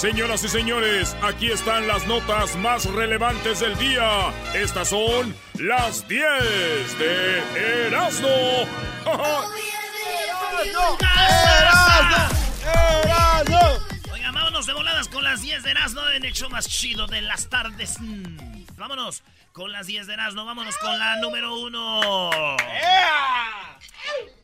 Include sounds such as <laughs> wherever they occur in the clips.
Señoras y señores, aquí están las notas más relevantes del día. Estas son las 10 de Erasmo. Oiga, vámonos de voladas con las 10 de Erasmo en el show más chido de las tardes. Vámonos con las 10 de Erasmo, vámonos con la número 1.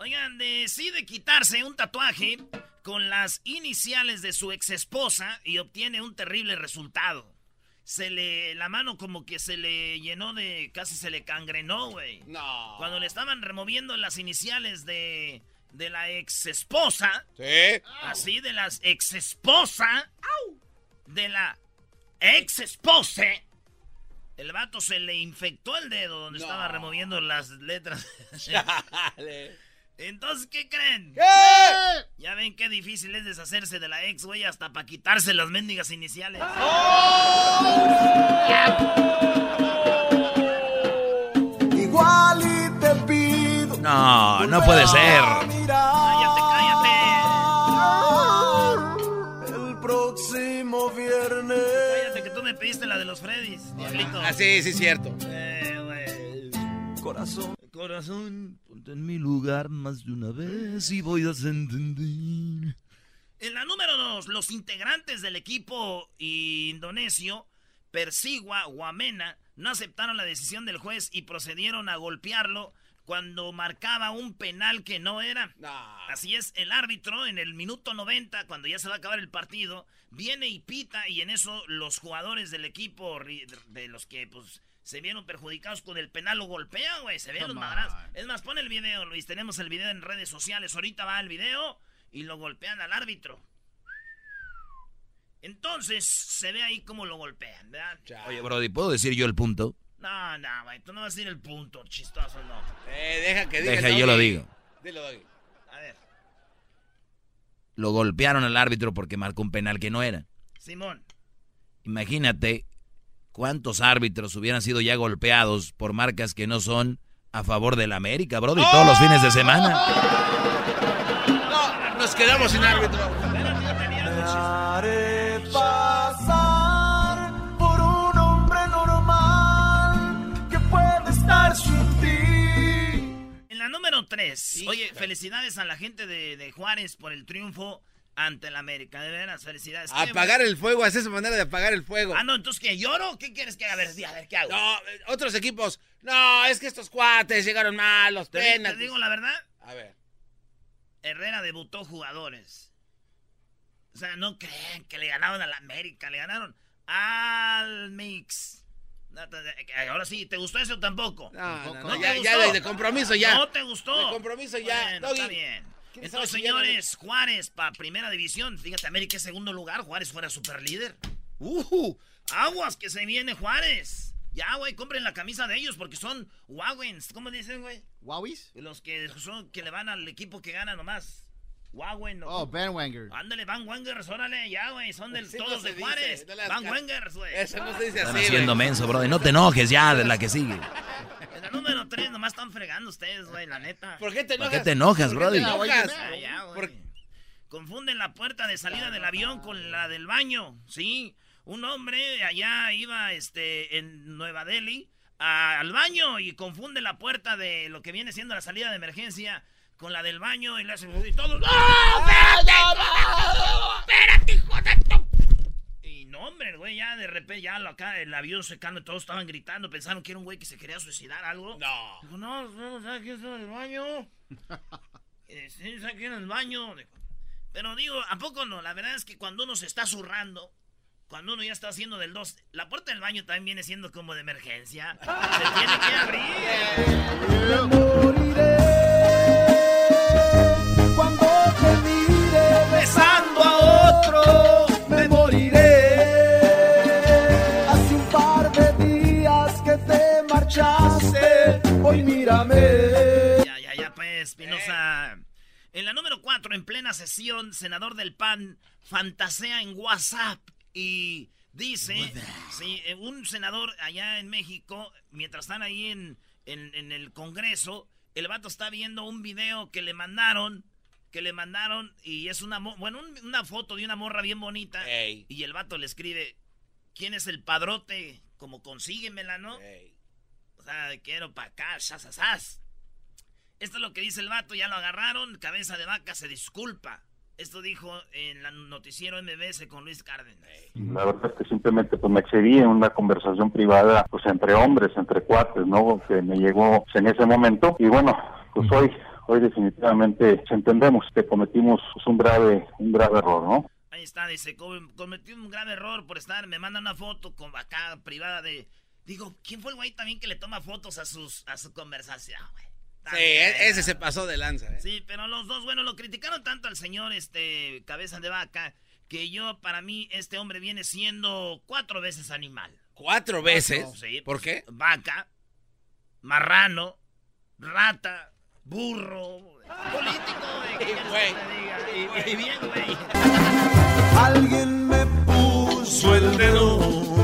Oigan, decide quitarse un tatuaje con las iniciales de su ex esposa y obtiene un terrible resultado. Se le, la mano como que se le llenó de, casi se le cangrenó, güey. No. Cuando le estaban removiendo las iniciales de, de la ex esposa. Sí. Así, de las ex esposa. De la ex esposa. El vato se le infectó el dedo donde estaba removiendo las letras. <laughs> Entonces, ¿qué creen? ¿Qué? Ya ven qué difícil es deshacerse de la ex, güey, hasta para quitarse las mendigas iniciales. Igual y te pido. No, no puede ser. Cállate, cállate. El próximo viernes. Cállate que tú me pediste la de los Freddys, diablito. Ah, sí, sí, cierto. Eh, güey. Corazón. Corazón, ponte en mi lugar más de una vez y voy a entender. En la número dos, los integrantes del equipo indonesio, Persigua Guamena, no aceptaron la decisión del juez y procedieron a golpearlo cuando marcaba un penal que no era. Así es, el árbitro en el minuto 90, cuando ya se va a acabar el partido, viene y pita y en eso los jugadores del equipo de los que pues se vieron perjudicados con el penal lo golpean, güey, se ven los Come madrazos. Es más, pon el video, Luis, tenemos el video en redes sociales, ahorita va el video y lo golpean al árbitro. Entonces se ve ahí cómo lo golpean, ¿verdad? Oye, Brody, ¿puedo decir yo el punto? No, no, güey, tú no vas a decir el punto, chistoso, no. Eh, deja que diga. Deja, yo lo digo. Dilo, Doggy. A ver, Lo golpearon al árbitro porque marcó un penal que no era. Simón. Imagínate cuántos árbitros hubieran sido ya golpeados por marcas que no son a favor del América, Brody, todos los fines de semana. No, nos quedamos sin árbitro. Haré pasar por un hombre normal que puede estar sin ti. En la número 3, oye, felicidades a la gente de, de Juárez por el triunfo ante el América. De veras, felicidades. Apagar el fuego, hacer esa manera de apagar el fuego. Ah, no, entonces ¿qué? ¿Lloro? ¿Qué quieres que haga? A ver, a ver, ¿qué hago? No, eh, otros equipos. No, es que estos cuates llegaron mal, los ¿Te, penas. te digo la verdad? A ver. Herrera debutó jugadores. O sea, no creen que le ganaron al América, le ganaron al Mix. Ahora sí, ¿te gustó eso tampoco? No, no, ¿No no, ya, ya de, de compromiso ya. No te gustó. De compromiso ya. Bueno, está bien. ¿Quién estaba Entonces, señores, Juárez para primera división. Fíjate, América es segundo lugar. Juárez fuera super líder. Uh, Aguas que se viene Juárez. Ya, güey, compren la camisa de ellos porque son Wagwens. ¿Cómo dicen, güey? ¿Wowis? Los que son que le van al equipo que gana nomás. No. Oh, bandwanger. Ándale, Van Wengers, órale, ya, güey. Son del, todos no de Juárez. dice, Van Wengers, güey. Eso no se dice Están así, haciendo güey. menso, Brody. No te enojes ya de la que sigue. En el número 3 nomás están fregando ustedes, güey, la neta. ¿Por qué te ¿Por enojas? qué te enojas, ¿Por qué te enojas? Ah, ya, güey. ¿Por- Confunden la puerta de salida del avión con la del baño, ¿sí? Un hombre allá iba este, en Nueva Delhi a- al baño y confunde la puerta de lo que viene siendo la salida de emergencia con la del baño y le hacen y todos ¡No! ¡Espérate! ¡Espérate, hijo de tu-! Y no, hombre, el güey, ya de repente, ya lo acá, el avión se calma, todos estaban gritando, pensaron que era un güey que se quería suicidar algo. No. Dijo, no, no, ¿sabes quién está en el baño? <laughs> Eh, sí, ¿sabes quién en el baño? Dijo, Pero digo, ¿a poco no? La verdad es que cuando uno se está zurrando, cuando uno ya está haciendo del 2, la puerta del baño también viene siendo como de emergencia. Se tiene que abrir. <laughs> Hoy mírame. Ya, ya, ya, pues, Espinosa. En la número 4, en plena sesión, senador del PAN fantasea en WhatsApp y dice, sí, eh, un senador allá en México, mientras están ahí en, en, en el Congreso, el vato está viendo un video que le mandaron que le mandaron y es una, bueno, una foto de una morra bien bonita. Y el vato le escribe, ¿quién es el padrote? Como consíguemela, ¿no? O sea, quiero para acá, sasasas. Esto es lo que dice el vato, ya lo agarraron, cabeza de vaca se disculpa. Esto dijo en el noticiero MBS con Luis Cárdenas. La verdad es que simplemente pues me excedí en una conversación privada pues entre hombres, entre cuates, ¿no? Que me llegó en ese momento y bueno, pues hoy hoy definitivamente entendemos que cometimos pues, un grave un grave error, ¿no? Ahí está, dice, cometí un grave error por estar, me manda una foto con acá privada de digo, ¿quién fue el güey también que le toma fotos a sus a su conversación, güey? Sí, e-, ese se pasó de lanza. ¿eh? Sí, pero los dos, bueno, lo criticaron tanto al señor este cabeza de vaca que yo, para mí, este hombre viene siendo cuatro veces animal. ¿Cuatro veces? Sí. ¿Por qué? Vaca, marrano, rata, burro, político, <laughs> güey. Y, bien, güey. Alguien me puso el dedo.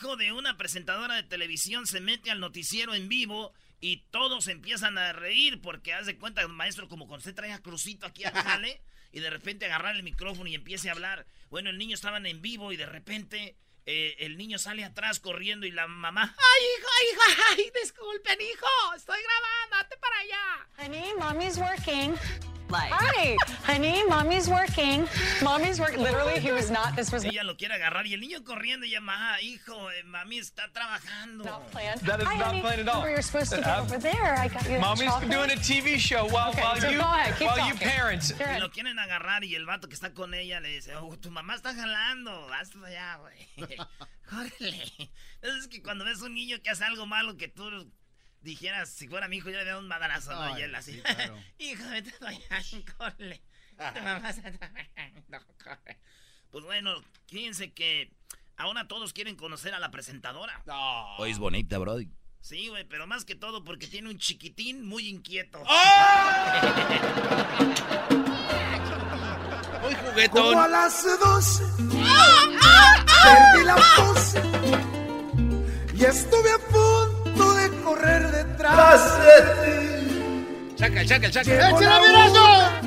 Hijo de una presentadora de televisión se mete al noticiero en vivo y todos empiezan a reír porque haz de cuenta, maestro, como cuando usted trae a Crucito aquí a <laughs> jale y de repente agarrar el micrófono y empiece a hablar. Bueno, el niño estaba en vivo y de repente eh, el niño sale atrás corriendo y la mamá, ¡ay, hijo, hijo! ¡Ay, disculpen, hijo! Estoy grabando, date para allá. Honey, mommy's working. Hi, honey, mommy's working. Mommy's working. Literally, he was not. This was. Ella lo quiere agarrar y el niño corriendo y llama, hijo, eh, mami está trabajando. Not planned. That is Hi, not honey. planned at all. You're supposed to get Uh, over there. I got you. Mommy's chocolate. doing a TV show while, Okay, while so you go ahead, keep while you talking. parents. Go Y lo quieren agarrar y el vato que está con ella le dice, oh, tu mamá está jalando, vas allá, güey. <laughs> Órale. Entonces es que cuando ves un niño que hace algo malo que tú dijeras, si fuera mi hijo, yo le daría un madrazo, ¿no? Y él así, sí, claro. hijo, vete para allá, corre. Corre. Pues bueno, fíjense que ahora todos quieren conocer a la presentadora. No. Hoy es bonita, Brody. Sí, güey, pero más que todo porque tiene un chiquitín muy inquieto. <laughs> Muy Como juguetón. a las 12 perdí la pose y estuve a punto correr detrás de ti. Chacal, chacal. Llegó la hora.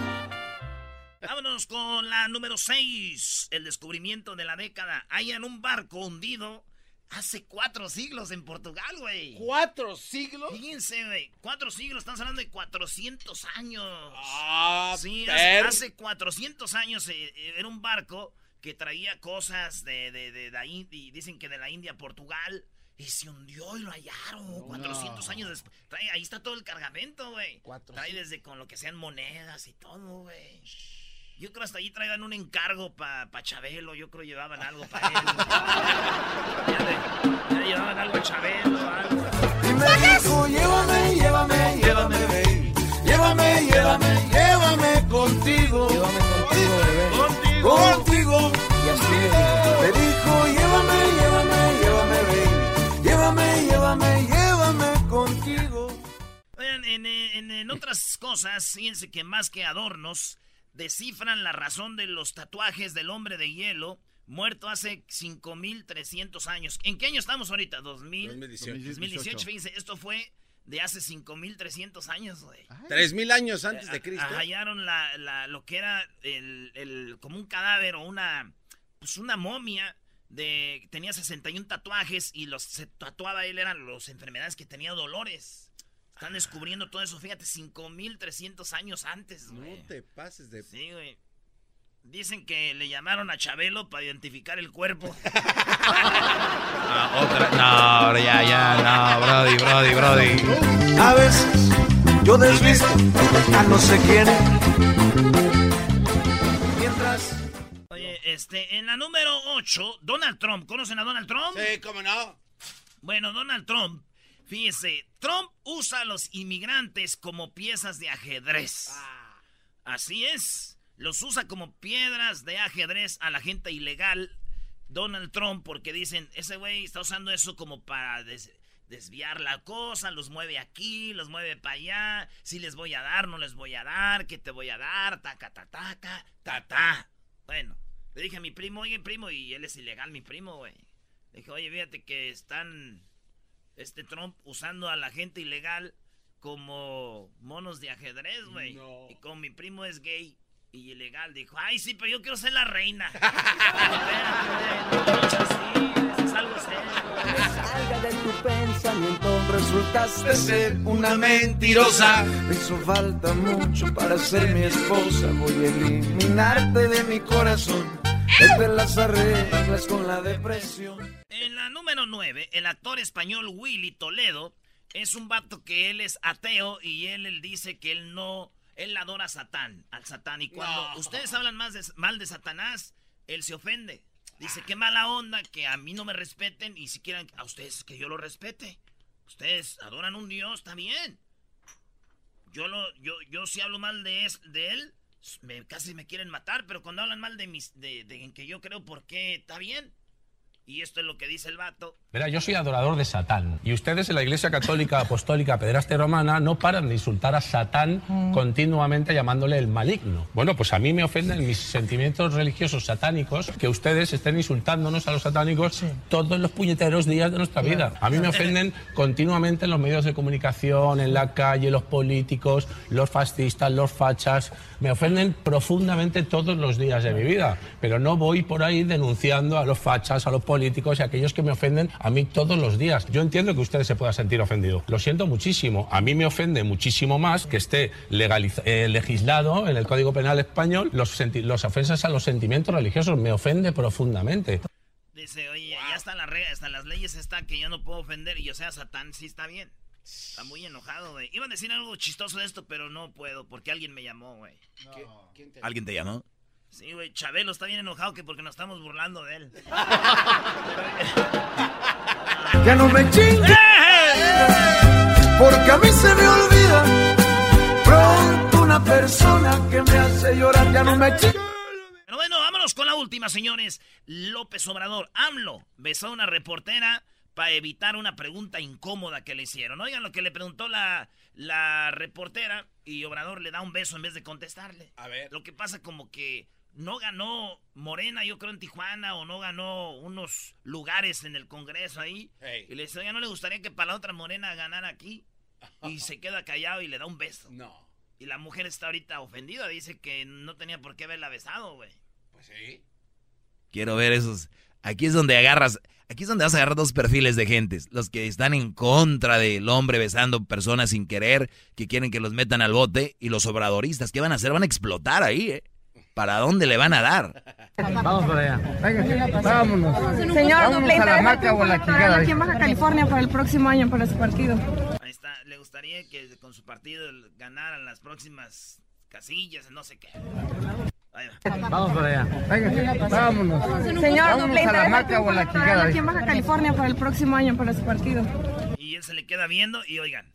Vámonos con la número 6. El descubrimiento de la década. Hayan un barco hundido hace cuatro siglos en Portugal, güey. ¿Cuatro siglos? Fíjense, güey. Cuatro siglos, estamos hablando de 400 años. Ah, sí, hace, hace 400 años eh, eh, era un barco que traía cosas de, de, de, la India, dicen que de la India a Portugal. Y se hundió y lo hallaron 400 años después. Trae- ahí está todo el cargamento, güey. Trae desde con lo que sean monedas y todo, güey. Yo creo hasta allí traigan un encargo para pa Chabelo. Yo creo llevaban algo para él. <laughs> ya, le- ya llevaban algo a Chabelo, algo. Y me dijo, llévame, llévame, llévame, baby. Llévame, llévame, llévame contigo. Llévame contigo, bebé. Cosas, fíjense que más que adornos, descifran la razón de los tatuajes del hombre de hielo, muerto hace 5.300 años. ¿En qué año estamos ahorita? 2000, 2018. 2018. Fíjense, esto fue de hace 5.300 años, güey. Tres mil años antes de Cristo. Ah, Hallaron la, la- lo que era el, el- como un cadáver o una, pues una momia de tenía 61 tatuajes y los se tatuaba él eran las enfermedades que tenía dolores. Están descubriendo todo eso, fíjate, 5300 años antes, güey. No te pases de. Sí, güey. Dicen que le llamaron a Chabelo para identificar el cuerpo. <laughs> Ah, otra. No, ya, ya, no, Brody, Brody, Brody. A veces yo desvisto a no sé quién. Mientras Oye, este, en la número 8, Donald Trump. ¿Conocen a Donald Trump? Sí, cómo no. Bueno, Donald Trump, fíjese, Trump usa a los inmigrantes como piezas de ajedrez. Así es, los usa como piedras de ajedrez a la gente ilegal. Donald Trump, porque dicen, ese güey está usando eso como para des- desviar la cosa, los mueve aquí, los mueve para allá, si les voy a dar, no les voy a dar, ¿qué te voy a dar? Taca, ta, taca, ta, ta. Bueno, le dije a mi primo, oye, primo, y él es ilegal, mi primo, güey. Le dije, oye, fíjate que están este Trump usando a la gente ilegal como monos de ajedrez, güey. Y como mi primo es gay y ilegal, dijo, ay, sí, pero yo quiero ser la reina. <laughs> es algo Salga de tu pensamiento, resultaste ser una mentirosa. Me hizo falta mucho para ser mi esposa. Voy a eliminarte de mi corazón. Desde las arreglas con la depresión. Número 9, el actor español Willy Toledo es un vato que él es ateo y él, él dice que él no, él adora a Satán, al Satán. Y cuando ustedes hablan más de, mal de Satanás, él se ofende. Dice, qué mala onda que a mí no me respeten y si quieren a ustedes que yo lo respete. Ustedes adoran un Dios, está bien. Yo, lo, yo, yo si hablo mal de, de él, me, casi me quieren matar, pero cuando hablan mal de mis, de, de en que yo creo, ¿por qué está bien? Y esto es lo que dice el vato. Mira, yo soy adorador de Satán. Y ustedes en la Iglesia Católica Apostólica Pederasta Romana no paran de insultar a Satán mm. continuamente llamándole el maligno. Bueno, pues a mí me ofenden mis sentimientos religiosos satánicos que ustedes estén insultándonos a los satánicos todos los puñeteros días de nuestra vida. A mí me ofenden continuamente en los medios de comunicación, en la calle, los políticos, los fascistas, los fachas. Me ofenden profundamente todos los días de mi vida. Pero no voy por ahí denunciando a los fachas, a los políticos políticos y aquellos que me ofenden a mí todos los días. Yo entiendo que ustedes se puedan sentir ofendidos. Lo siento muchísimo. A mí me ofende muchísimo más que esté eh, legislado en el Código Penal español los, los ofensas a los sentimientos religiosos. Me ofende profundamente. Dice, oye, ya están las reglas, están las leyes, está que yo no puedo ofender y yo sea Satán, sí está bien. Está muy enojado, güey. Iba a decir algo chistoso de esto, pero no puedo porque alguien me llamó, güey. ¿Alguien te llamó? Sí, güey, Chabelo está bien enojado que porque nos estamos burlando de él. ya no me chingue. Porque a mí se me olvida pronto una persona que me hace llorar. Ya no me chingue. Pero bueno, vámonos con la última, señores. López Obrador, AMLO, besó a una reportera para evitar una pregunta incómoda que le hicieron. Oigan lo que le preguntó la, la reportera y Obrador le da un beso en vez de contestarle. A ver. Lo que pasa como que no ganó Morena, yo creo, en Tijuana, o no ganó unos lugares en el Congreso ahí. Y le dice, oye, ¿no le gustaría que para la otra Morena ganara aquí? Y <laughs> se queda callado y le da un beso. No. Y la mujer está ahorita ofendida, dice que no tenía por qué haberla besado, güey. Pues sí. Quiero ver esos. Aquí es donde agarras, aquí es donde vas a agarrar dos perfiles de gentes. Los que están en contra del hombre besando personas sin querer, que quieren que los metan al bote, y los obradoristas. ¿Qué van a hacer? Van a explotar ahí, ¿eh? ¿Para dónde le van a dar? Vamos para allá. Venga, vámonos. Señor, Vámonos a la marca o a la quijada. Aquí en Baja California para el próximo año, para su partido. Ahí está. Le gustaría que con su partido ganaran las próximas casillas, no sé qué. Vamos para allá. Venga, vámonos. Señor, Vámonos a la marca o a la quijada. Aquí en Baja California para el próximo año, para su partido. Y él se le queda viendo y oigan.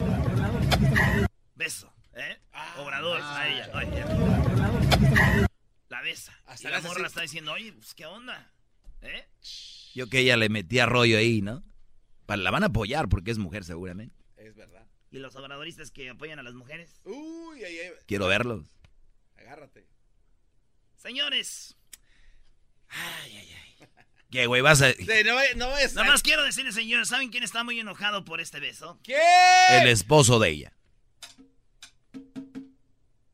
Beso. ¿Eh? Obrador a ella. Oye. La besa. Hasta la morra está diciendo, oye, pues qué onda. ¿Eh? Yo que ella le metía rollo ahí, ¿no? La van a apoyar porque es mujer seguramente. Es verdad. ¿Y los obradoristas que apoyan a las mujeres? Uy, ay, ay. Quiero verlos. Agárrate. Señores. Ay, ay, ay. ¿Qué, güey? Vas a... no, no Nada más quiero decirles, señores, ¿saben quién está muy enojado por este beso? ¿Qué? El esposo de ella.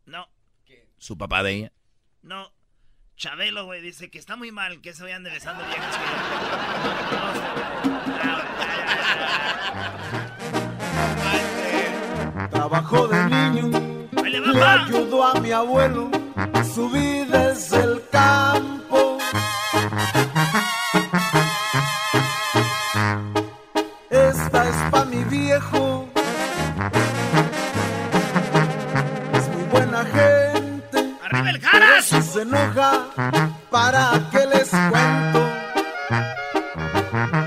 No. ¿Su papá de ella? No. Chabelo, güey, dice que está muy mal que se vayan besando viejas Trabajo de niño. Le ayudó a mi abuelo. Mm-hmm.